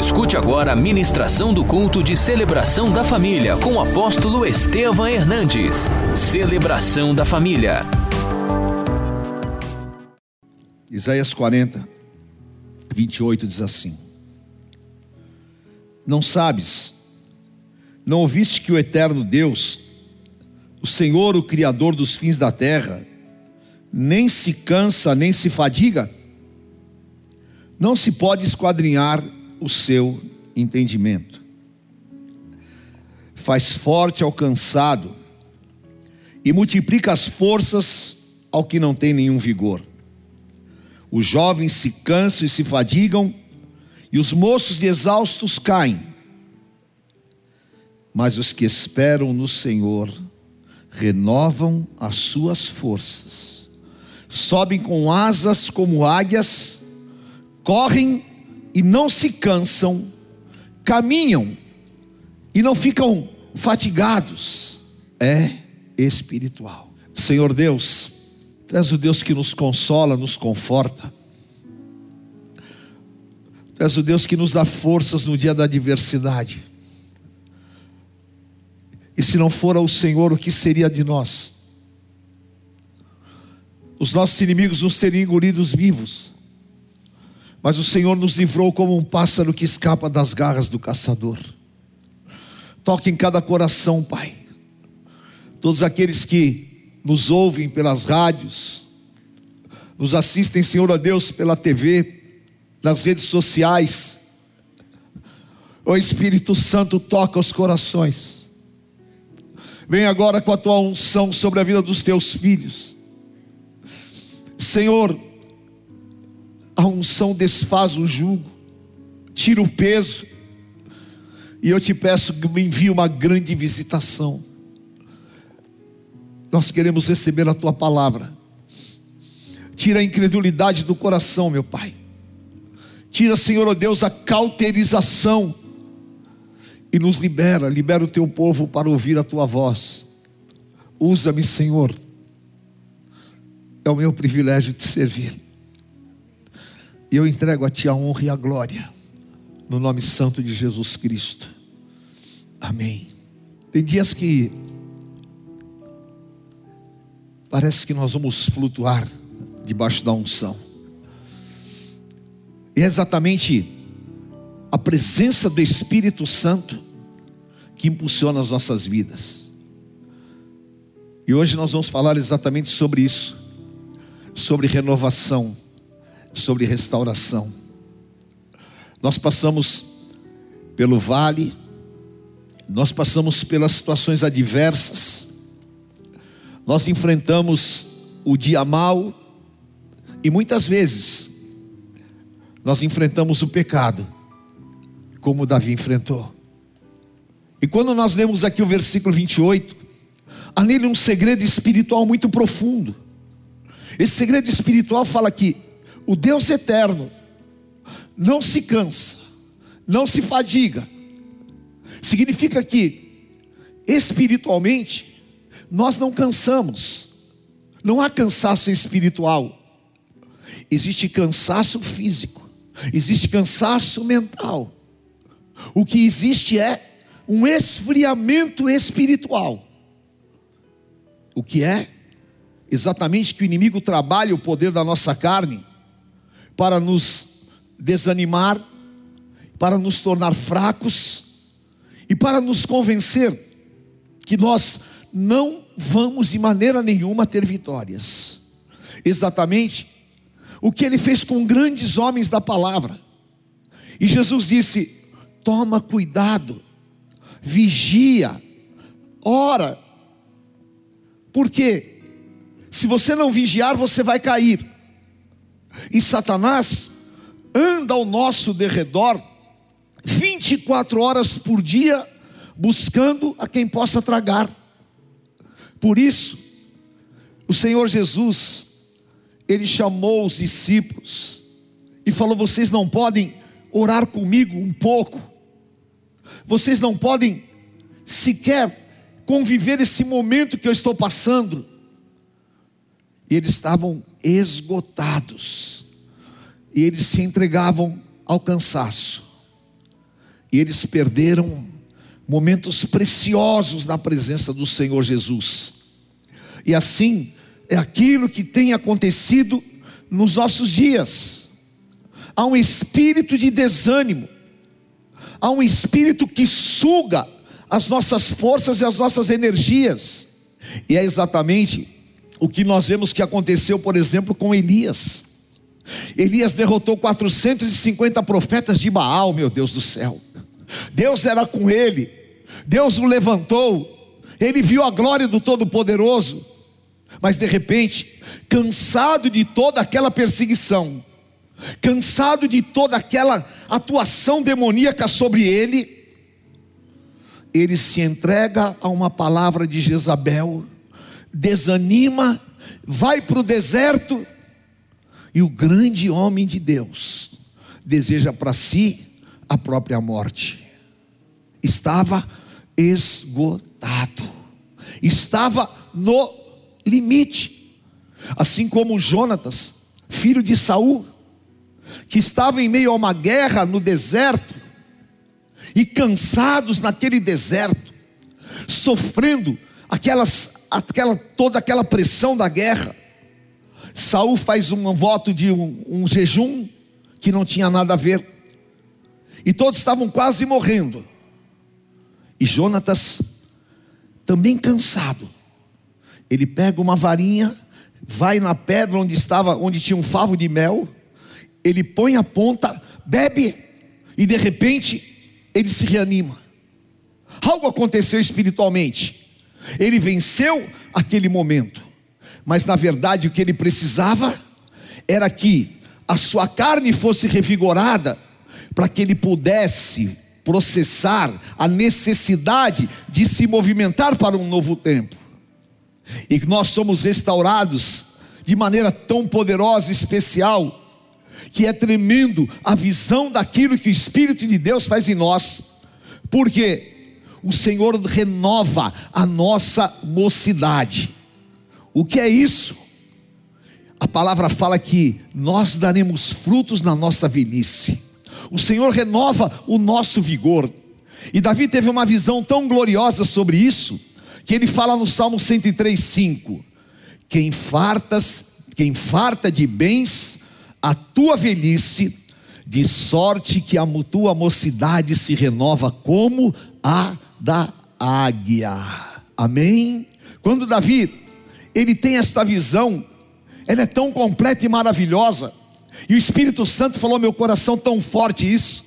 Escute agora a ministração do culto de celebração da família com o apóstolo Estevam Hernandes. Celebração da família. Isaías 40, 28 diz assim: Não sabes, não ouviste que o eterno Deus, o Senhor, o Criador dos fins da terra, nem se cansa, nem se fadiga? Não se pode esquadrinhar o seu entendimento. Faz forte ao cansado e multiplica as forças ao que não tem nenhum vigor. Os jovens se cansam e se fadigam, e os moços exaustos caem. Mas os que esperam no Senhor renovam as suas forças, sobem com asas como águias, correm e não se cansam, caminham e não ficam fatigados. É espiritual. Senhor Deus, Tu és o Deus que nos consola, nos conforta. Tu és o Deus que nos dá forças no dia da adversidade. E se não fora o Senhor, o que seria de nós? Os nossos inimigos nos seriam engolidos vivos. Mas o Senhor nos livrou como um pássaro que escapa das garras do caçador. Toque em cada coração, Pai. Todos aqueles que nos ouvem pelas rádios, nos assistem, Senhor a Deus, pela TV, nas redes sociais. O Espírito Santo toca os corações. Vem agora com a tua unção sobre a vida dos teus filhos. Senhor, a unção desfaz o jugo, tira o peso, e eu te peço que me envie uma grande visitação. Nós queremos receber a tua palavra. Tira a incredulidade do coração, meu Pai. Tira, Senhor, oh Deus, a cauterização e nos libera, libera o teu povo para ouvir a tua voz. Usa-me, Senhor. É o meu privilégio te servir. Eu entrego a Ti a honra e a glória, no nome santo de Jesus Cristo. Amém. Tem dias que parece que nós vamos flutuar debaixo da unção. É exatamente a presença do Espírito Santo que impulsiona as nossas vidas. E hoje nós vamos falar exatamente sobre isso, sobre renovação sobre restauração. Nós passamos pelo vale, nós passamos pelas situações adversas, nós enfrentamos o dia mal e muitas vezes nós enfrentamos o pecado, como Davi enfrentou. E quando nós lemos aqui o versículo 28, há nele um segredo espiritual muito profundo. Esse segredo espiritual fala que o Deus eterno não se cansa, não se fadiga. Significa que espiritualmente nós não cansamos. Não há cansaço espiritual. Existe cansaço físico, existe cansaço mental. O que existe é um esfriamento espiritual. O que é? Exatamente que o inimigo trabalha o poder da nossa carne para nos desanimar, para nos tornar fracos e para nos convencer que nós não vamos de maneira nenhuma ter vitórias. Exatamente o que ele fez com grandes homens da palavra. E Jesus disse: toma cuidado, vigia, ora, porque se você não vigiar, você vai cair. E Satanás anda ao nosso derredor 24 horas por dia buscando a quem possa tragar. Por isso, o Senhor Jesus, ele chamou os discípulos e falou: "Vocês não podem orar comigo um pouco. Vocês não podem sequer conviver esse momento que eu estou passando." E eles estavam esgotados, e eles se entregavam ao cansaço. E eles perderam momentos preciosos na presença do Senhor Jesus. E assim é aquilo que tem acontecido nos nossos dias. Há um espírito de desânimo, há um espírito que suga as nossas forças e as nossas energias. E é exatamente o que nós vemos que aconteceu, por exemplo, com Elias. Elias derrotou 450 profetas de Baal, meu Deus do céu. Deus era com ele, Deus o levantou, ele viu a glória do Todo-Poderoso, mas de repente, cansado de toda aquela perseguição, cansado de toda aquela atuação demoníaca sobre ele, ele se entrega a uma palavra de Jezabel, desanima, vai para o deserto, e o grande homem de Deus deseja para si a própria morte. Estava esgotado, estava no limite, assim como Jonatas, filho de Saul, que estava em meio a uma guerra no deserto, e cansados naquele deserto, sofrendo aquelas, aquela, toda aquela pressão da guerra. Saul faz um voto de um, um jejum que não tinha nada a ver, e todos estavam quase morrendo. E Jonatas, também cansado, ele pega uma varinha, vai na pedra onde estava, onde tinha um favo de mel, ele põe a ponta, bebe, e de repente ele se reanima. Algo aconteceu espiritualmente. Ele venceu aquele momento. Mas na verdade o que ele precisava era que a sua carne fosse revigorada para que ele pudesse processar a necessidade de se movimentar para um novo tempo. E nós somos restaurados de maneira tão poderosa e especial que é tremendo a visão daquilo que o Espírito de Deus faz em nós, porque o Senhor renova a nossa mocidade. O que é isso? A palavra fala que nós daremos frutos na nossa velhice. O Senhor renova o nosso vigor. E Davi teve uma visão tão gloriosa sobre isso, que ele fala no Salmo 103:5: Quem fartas, quem farta de bens, a tua velhice, de sorte que a tua mocidade se renova como a da águia. Amém? Quando Davi, ele tem esta visão, ela é tão completa e maravilhosa, e o Espírito Santo falou meu coração tão forte isso.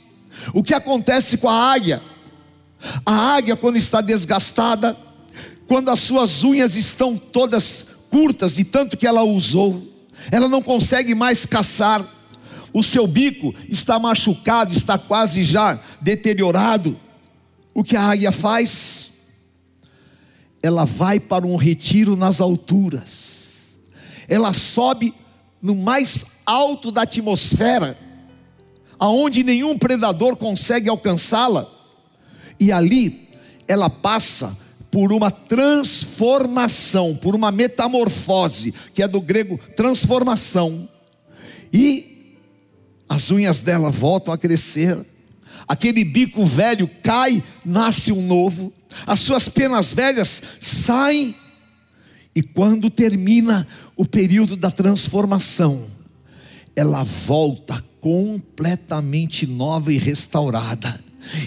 O que acontece com a águia? A águia, quando está desgastada, quando as suas unhas estão todas curtas de tanto que ela usou, ela não consegue mais caçar, o seu bico está machucado, está quase já deteriorado. O que a águia faz? Ela vai para um retiro nas alturas, ela sobe no mais alto da atmosfera, aonde nenhum predador consegue alcançá-la, e ali ela passa por uma transformação, por uma metamorfose, que é do grego transformação, e as unhas dela voltam a crescer, aquele bico velho cai, nasce um novo, as suas penas velhas saem, e quando termina o período da transformação, ela volta completamente nova e restaurada.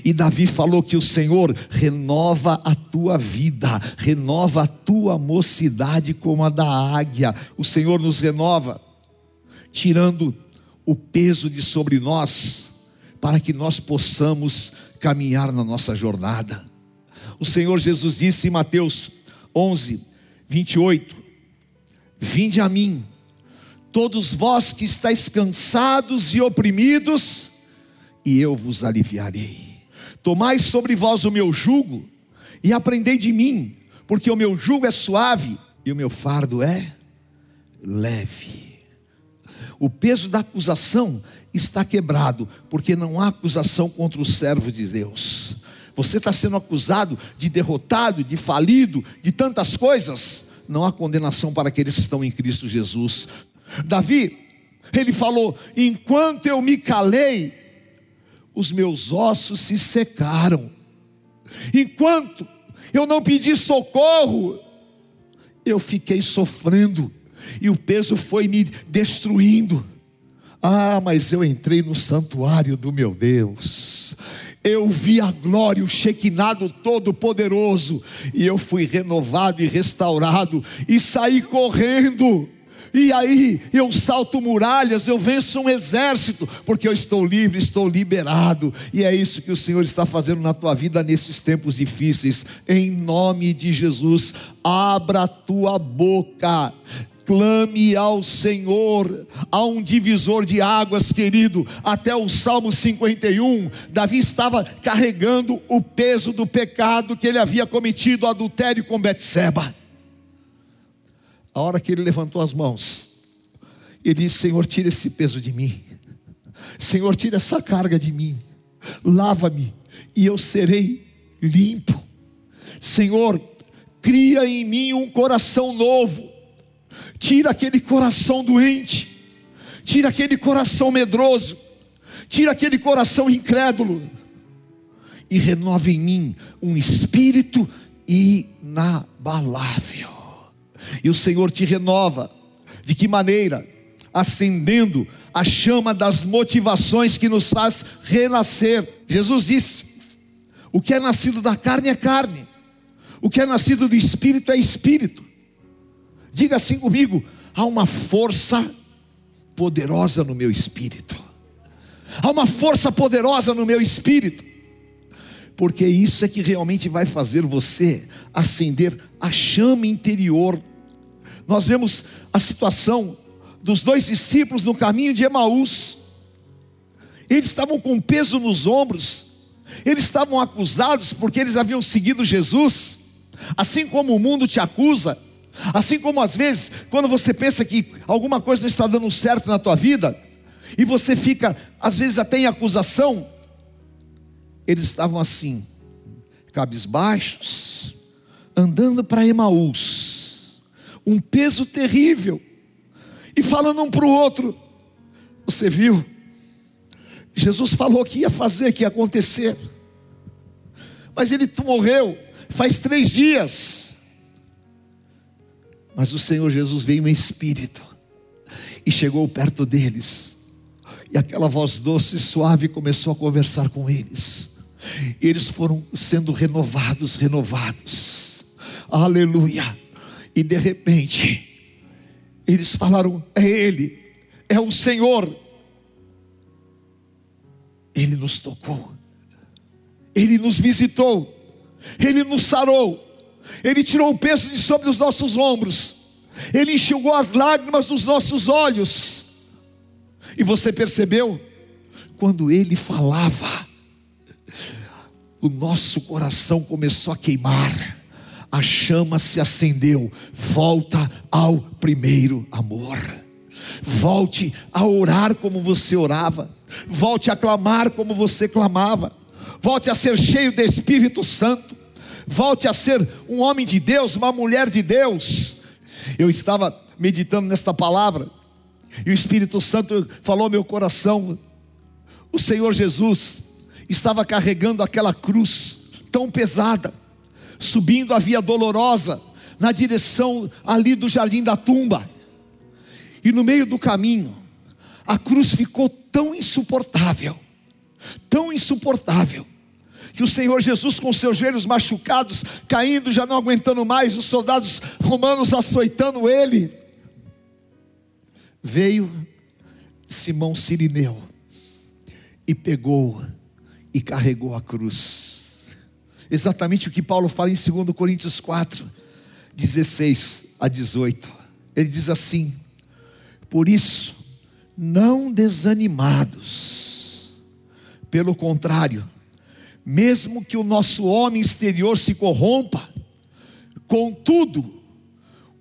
E Davi falou que o Senhor renova a tua vida, renova a tua mocidade como a da águia. O Senhor nos renova, tirando o peso de sobre nós, para que nós possamos caminhar na nossa jornada. O Senhor Jesus disse em Mateus 11, 28: Vinde a mim, todos vós que estáis cansados e oprimidos, e eu vos aliviarei. Tomai sobre vós o meu jugo e aprendei de mim, porque o meu jugo é suave e o meu fardo é leve. O peso da acusação está quebrado, porque não há acusação contra o servo de Deus. Você está sendo acusado de derrotado, de falido, de tantas coisas. Não há condenação para aqueles que estão em Cristo Jesus. Davi, ele falou: enquanto eu me calei, os meus ossos se secaram. Enquanto eu não pedi socorro, eu fiquei sofrendo e o peso foi me destruindo. Ah, mas eu entrei no santuário do meu Deus. Eu vi a glória, o chequinado todo-poderoso, e eu fui renovado e restaurado, e saí correndo. E aí eu salto muralhas, eu venço um exército, porque eu estou livre, estou liberado. E é isso que o Senhor está fazendo na tua vida nesses tempos difíceis. Em nome de Jesus, abra a tua boca clame ao Senhor, há um divisor de águas, querido, até o Salmo 51, Davi estava carregando o peso do pecado que ele havia cometido, adultério com Betseba. A hora que ele levantou as mãos, ele disse: Senhor, tira esse peso de mim, Senhor, tira essa carga de mim, lava-me e eu serei limpo. Senhor, cria em mim um coração novo Tira aquele coração doente, tira aquele coração medroso, tira aquele coração incrédulo e renova em mim um espírito inabalável. E o Senhor te renova, de que maneira? Acendendo a chama das motivações que nos faz renascer. Jesus disse: o que é nascido da carne é carne, o que é nascido do espírito é espírito. Diga assim comigo: há uma força poderosa no meu espírito. Há uma força poderosa no meu espírito. Porque isso é que realmente vai fazer você acender a chama interior. Nós vemos a situação dos dois discípulos no caminho de Emaús. Eles estavam com peso nos ombros. Eles estavam acusados porque eles haviam seguido Jesus. Assim como o mundo te acusa, Assim como às vezes, quando você pensa que alguma coisa não está dando certo na tua vida, e você fica, às vezes até em acusação, eles estavam assim, cabisbaixos, andando para Emaús, um peso terrível, e falando um para o outro, você viu? Jesus falou que ia fazer, que ia acontecer, mas ele morreu faz três dias. Mas o Senhor Jesus veio em espírito e chegou perto deles. E aquela voz doce e suave começou a conversar com eles. E eles foram sendo renovados, renovados. Aleluia. E de repente, eles falaram: É Ele, é o Senhor. Ele nos tocou, Ele nos visitou, Ele nos sarou, ele tirou o peso de sobre os nossos ombros, Ele enxugou as lágrimas dos nossos olhos. E você percebeu? Quando Ele falava, o nosso coração começou a queimar, a chama se acendeu. Volta ao primeiro amor. Volte a orar como você orava. Volte a clamar como você clamava. Volte a ser cheio do Espírito Santo volte a ser um homem de Deus, uma mulher de Deus. Eu estava meditando nesta palavra, e o Espírito Santo falou ao meu coração: o Senhor Jesus estava carregando aquela cruz tão pesada, subindo a via dolorosa, na direção ali do jardim da tumba, e no meio do caminho, a cruz ficou tão insuportável, tão insuportável, que o Senhor Jesus, com seus joelhos machucados, caindo, já não aguentando mais, os soldados romanos açoitando ele, veio Simão Sirineu e pegou e carregou a cruz. Exatamente o que Paulo fala em 2 Coríntios 4, 16 a 18. Ele diz assim: Por isso, não desanimados, pelo contrário, mesmo que o nosso homem exterior se corrompa, contudo,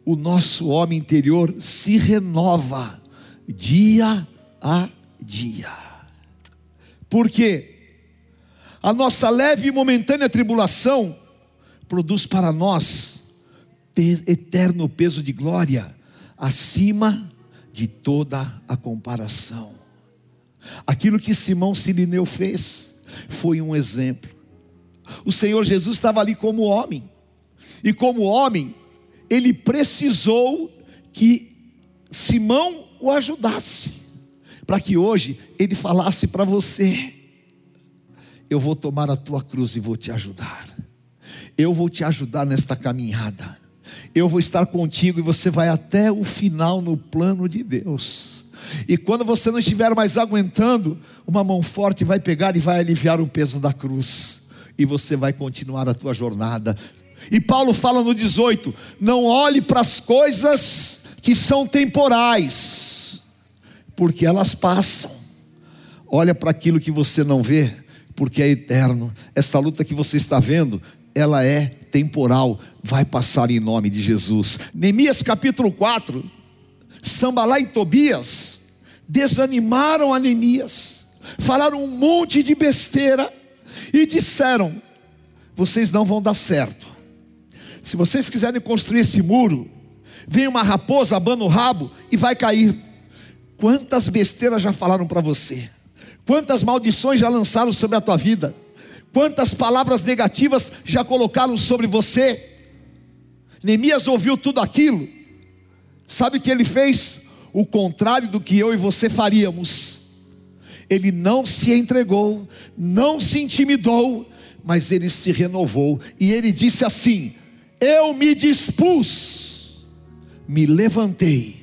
o nosso homem interior se renova dia a dia. Por quê? A nossa leve e momentânea tribulação produz para nós eterno peso de glória acima de toda a comparação. Aquilo que Simão Sirineu fez foi um exemplo. O Senhor Jesus estava ali como homem, e como homem, ele precisou que Simão o ajudasse, para que hoje ele falasse para você: Eu vou tomar a tua cruz e vou te ajudar, eu vou te ajudar nesta caminhada, eu vou estar contigo e você vai até o final no plano de Deus. E quando você não estiver mais aguentando, uma mão forte vai pegar e vai aliviar o peso da cruz. E você vai continuar a tua jornada. E Paulo fala no 18: não olhe para as coisas que são temporais, porque elas passam. Olha para aquilo que você não vê, porque é eterno. Essa luta que você está vendo, ela é temporal, vai passar em nome de Jesus. Neemias capítulo 4, Sambalá e Tobias desanimaram a Neemias, falaram um monte de besteira e disseram: vocês não vão dar certo. Se vocês quiserem construir esse muro, vem uma raposa, abana o rabo e vai cair. Quantas besteiras já falaram para você? Quantas maldições já lançaram sobre a tua vida? Quantas palavras negativas já colocaram sobre você? Neemias ouviu tudo aquilo. Sabe o que ele fez? O contrário do que eu e você faríamos. Ele não se entregou, não se intimidou, mas ele se renovou. E ele disse assim: Eu me dispus, me levantei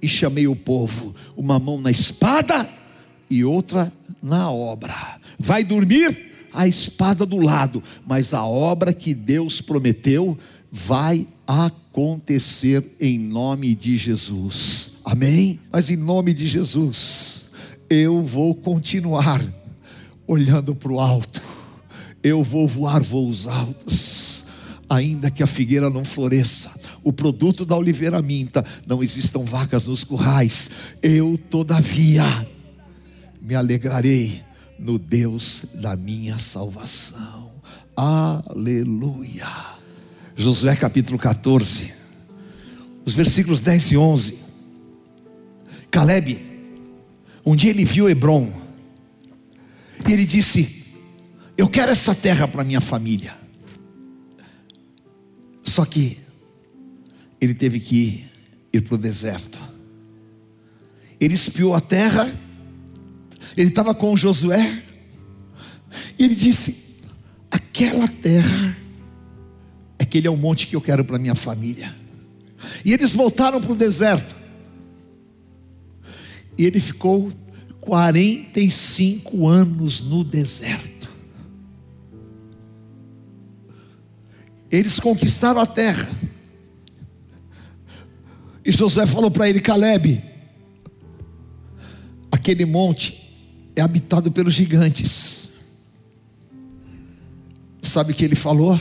e chamei o povo, uma mão na espada e outra na obra. Vai dormir? A espada do lado, mas a obra que Deus prometeu vai acontecer em nome de Jesus. Amém? Mas em nome de Jesus, eu vou continuar olhando para o alto. Eu vou voar voos altos, ainda que a figueira não floresça, o produto da oliveira minta, não existam vacas nos currais. Eu, todavia, me alegrarei no Deus da minha salvação. Aleluia. Josué capítulo 14, os versículos 10 e 11. Caleb, um dia ele viu Hebron, e ele disse: Eu quero essa terra para minha família. Só que ele teve que ir, para o deserto. Ele espiou a terra, ele estava com Josué, e ele disse: Aquela terra aquele é o monte que eu quero para minha família. E eles voltaram para o deserto. E ele ficou 45 anos no deserto. Eles conquistaram a terra. E José falou para ele: Caleb, aquele monte é habitado pelos gigantes. Sabe o que ele falou?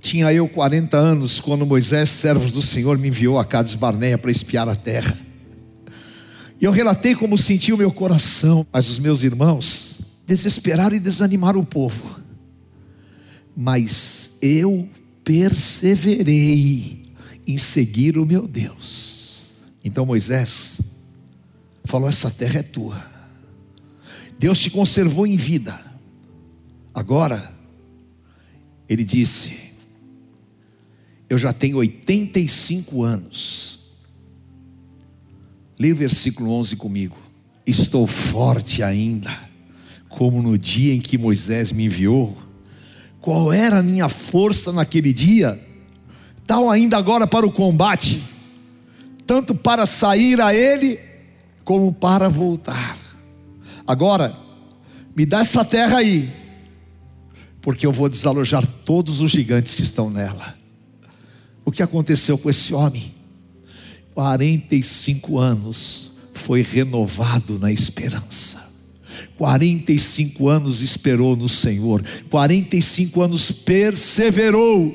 Tinha eu 40 anos quando Moisés, servo do Senhor, me enviou a Cades Barneia para espiar a terra. E eu relatei como senti o meu coração, mas os meus irmãos desesperaram e desanimaram o povo. Mas eu perseverei em seguir o meu Deus. Então Moisés falou: Essa terra é tua. Deus te conservou em vida. Agora, ele disse: eu já tenho 85 anos. Leia o versículo 11 comigo. Estou forte ainda, como no dia em que Moisés me enviou. Qual era a minha força naquele dia? Tal ainda agora para o combate, tanto para sair a ele, como para voltar. Agora, me dá essa terra aí, porque eu vou desalojar todos os gigantes que estão nela o que aconteceu com esse homem? 45 anos foi renovado na esperança. 45 anos esperou no Senhor, 45 anos perseverou,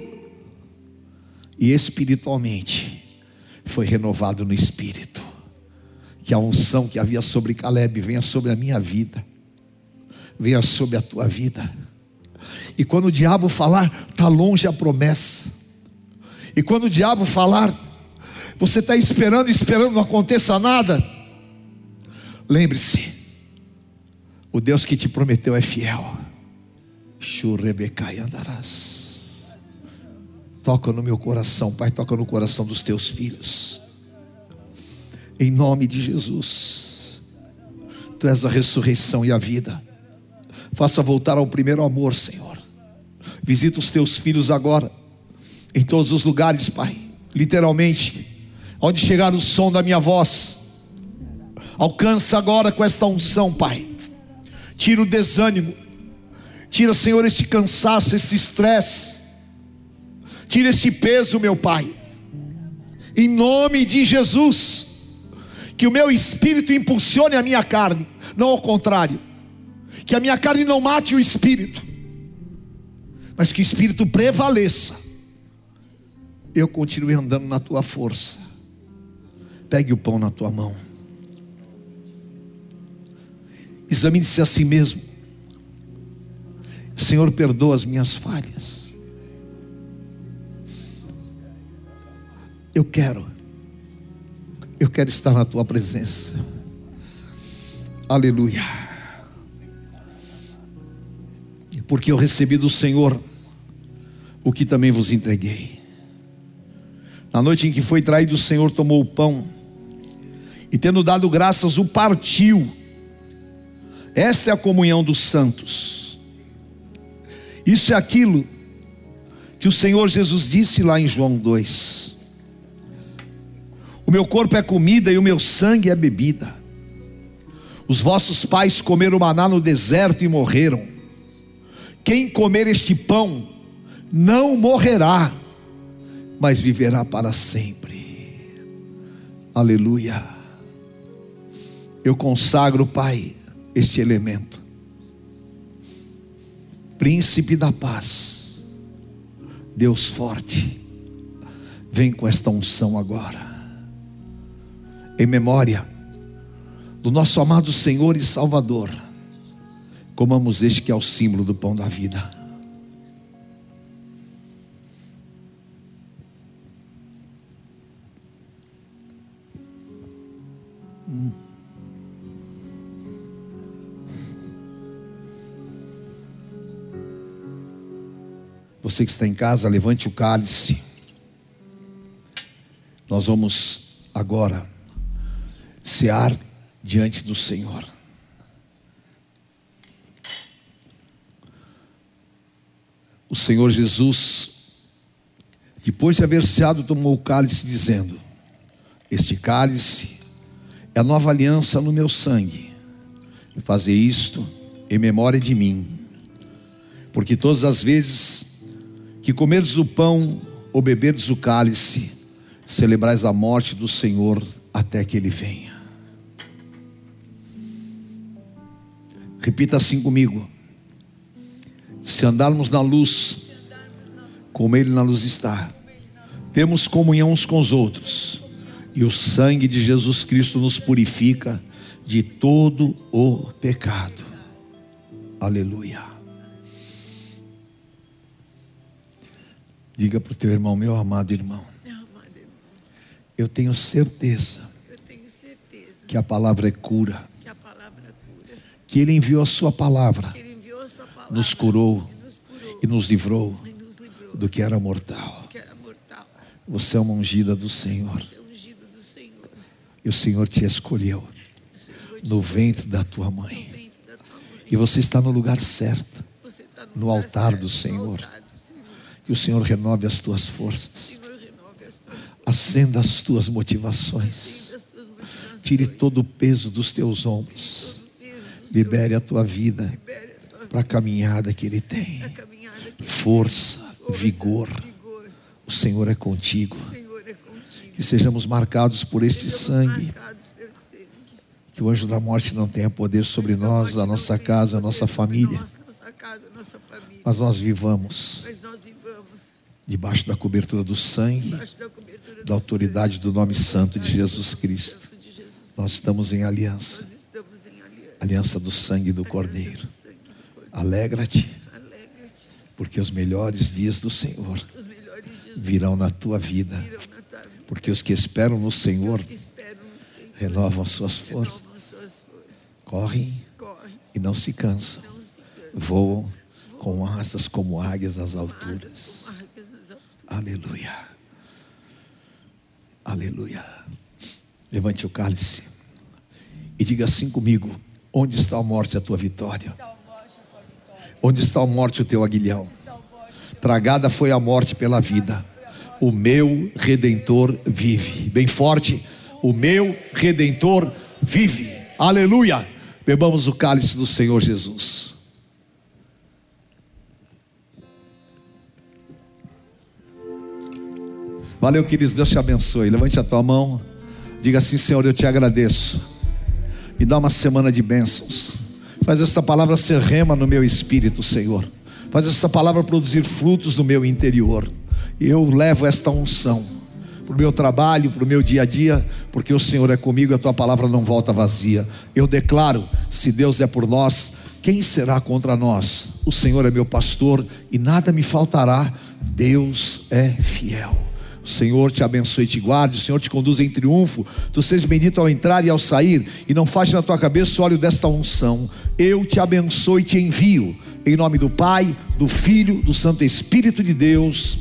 e espiritualmente foi renovado no espírito. Que a unção que havia sobre Caleb venha sobre a minha vida, venha sobre a tua vida. E quando o diabo falar, está longe a promessa, e quando o diabo falar, você está esperando, esperando, não aconteça nada. Lembre-se, o Deus que te prometeu é fiel. Churebecai andarás. Toca no meu coração, Pai, toca no coração dos teus filhos. Em nome de Jesus. Tu és a ressurreição e a vida. Faça voltar ao primeiro amor, Senhor. Visita os teus filhos agora, em todos os lugares, Pai. Literalmente, onde chegar o som da minha voz, alcança agora com esta unção, Pai. Tira o desânimo, tira, Senhor, este cansaço, esse estresse, tira este peso, meu Pai. Em nome de Jesus, que o meu espírito impulsione a minha carne, não ao contrário que a minha carne não mate o espírito, mas que o espírito prevaleça. Eu continue andando na tua força. Pegue o pão na tua mão. Examine-se a si mesmo. Senhor, perdoa as minhas falhas. Eu quero, eu quero estar na tua presença. Aleluia porque eu recebi do Senhor o que também vos entreguei. Na noite em que foi traído, o Senhor tomou o pão e, tendo dado graças, o partiu. Esta é a comunhão dos santos. Isso é aquilo que o Senhor Jesus disse lá em João 2: O meu corpo é comida e o meu sangue é bebida. Os vossos pais comeram maná no deserto e morreram. Quem comer este pão não morrerá, mas viverá para sempre. Aleluia. Eu consagro, Pai, este elemento. Príncipe da paz, Deus forte, vem com esta unção agora, em memória do nosso amado Senhor e Salvador Comamos este que é o símbolo do pão da vida. Você que está em casa, levante o cálice. Nós vamos agora cear diante do Senhor. o Senhor Jesus, depois de haver ceado, tomou o cálice, dizendo: Este cálice é a nova aliança no meu sangue. Fazer isto em memória de mim. Porque todas as vezes que comerdes o pão ou beberdes o cálice, celebrais a morte do Senhor até que ele venha. Repita assim comigo. Se andarmos na luz, como Ele na luz está, temos comunhão uns com os outros, e o sangue de Jesus Cristo nos purifica de todo o pecado. Aleluia. Diga para o teu irmão, meu amado irmão, eu tenho certeza que a palavra é cura, que Ele enviou a Sua palavra nos curou e nos livrou do que era mortal. Você é uma ungida do Senhor. E o Senhor te escolheu no ventre da tua mãe. E você está no lugar certo, no altar do Senhor. Que o Senhor renove as tuas forças. Acenda as tuas motivações. Tire todo o peso dos teus ombros. Libere a tua vida para a caminhada que Ele tem. Força, vigor. O Senhor é contigo. Que sejamos marcados por este sangue. Que o anjo da morte não tenha poder sobre nós, a nossa casa, a nossa família. Mas nós vivamos debaixo da cobertura do sangue, da autoridade do nome santo de Jesus Cristo. Nós estamos em aliança aliança do sangue do Cordeiro. Alegra-te, porque os melhores dias do Senhor virão na tua vida. Porque os que esperam no Senhor renovam as suas forças. correm, e não se cansam, voam com asas como águias nas alturas. como águias nas alturas. Aleluia. Aleluia. Levante o cálice e diga assim comigo: Onde está a morte, a tua vitória? Onde está a morte, o teu aguilhão? Tragada foi a morte pela vida. O meu redentor vive. Bem forte. O meu redentor vive. Aleluia. Bebamos o cálice do Senhor Jesus. Valeu, queridos. Deus te abençoe. Levante a tua mão. Diga assim: Senhor, eu te agradeço. Me dá uma semana de bênçãos. Faz essa palavra ser rema no meu espírito, Senhor. Faz essa palavra produzir frutos no meu interior. Eu levo esta unção para o meu trabalho, para o meu dia a dia, porque o Senhor é comigo e a tua palavra não volta vazia. Eu declaro: se Deus é por nós, quem será contra nós? O Senhor é meu pastor e nada me faltará. Deus é fiel. O Senhor te abençoe e te guarde, o Senhor te conduz em triunfo. Tu sejas bendito ao entrar e ao sair, e não falte na tua cabeça o óleo desta unção. Eu te abençoe e te envio, em nome do Pai, do Filho, do Santo Espírito de Deus.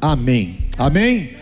Amém. Amém.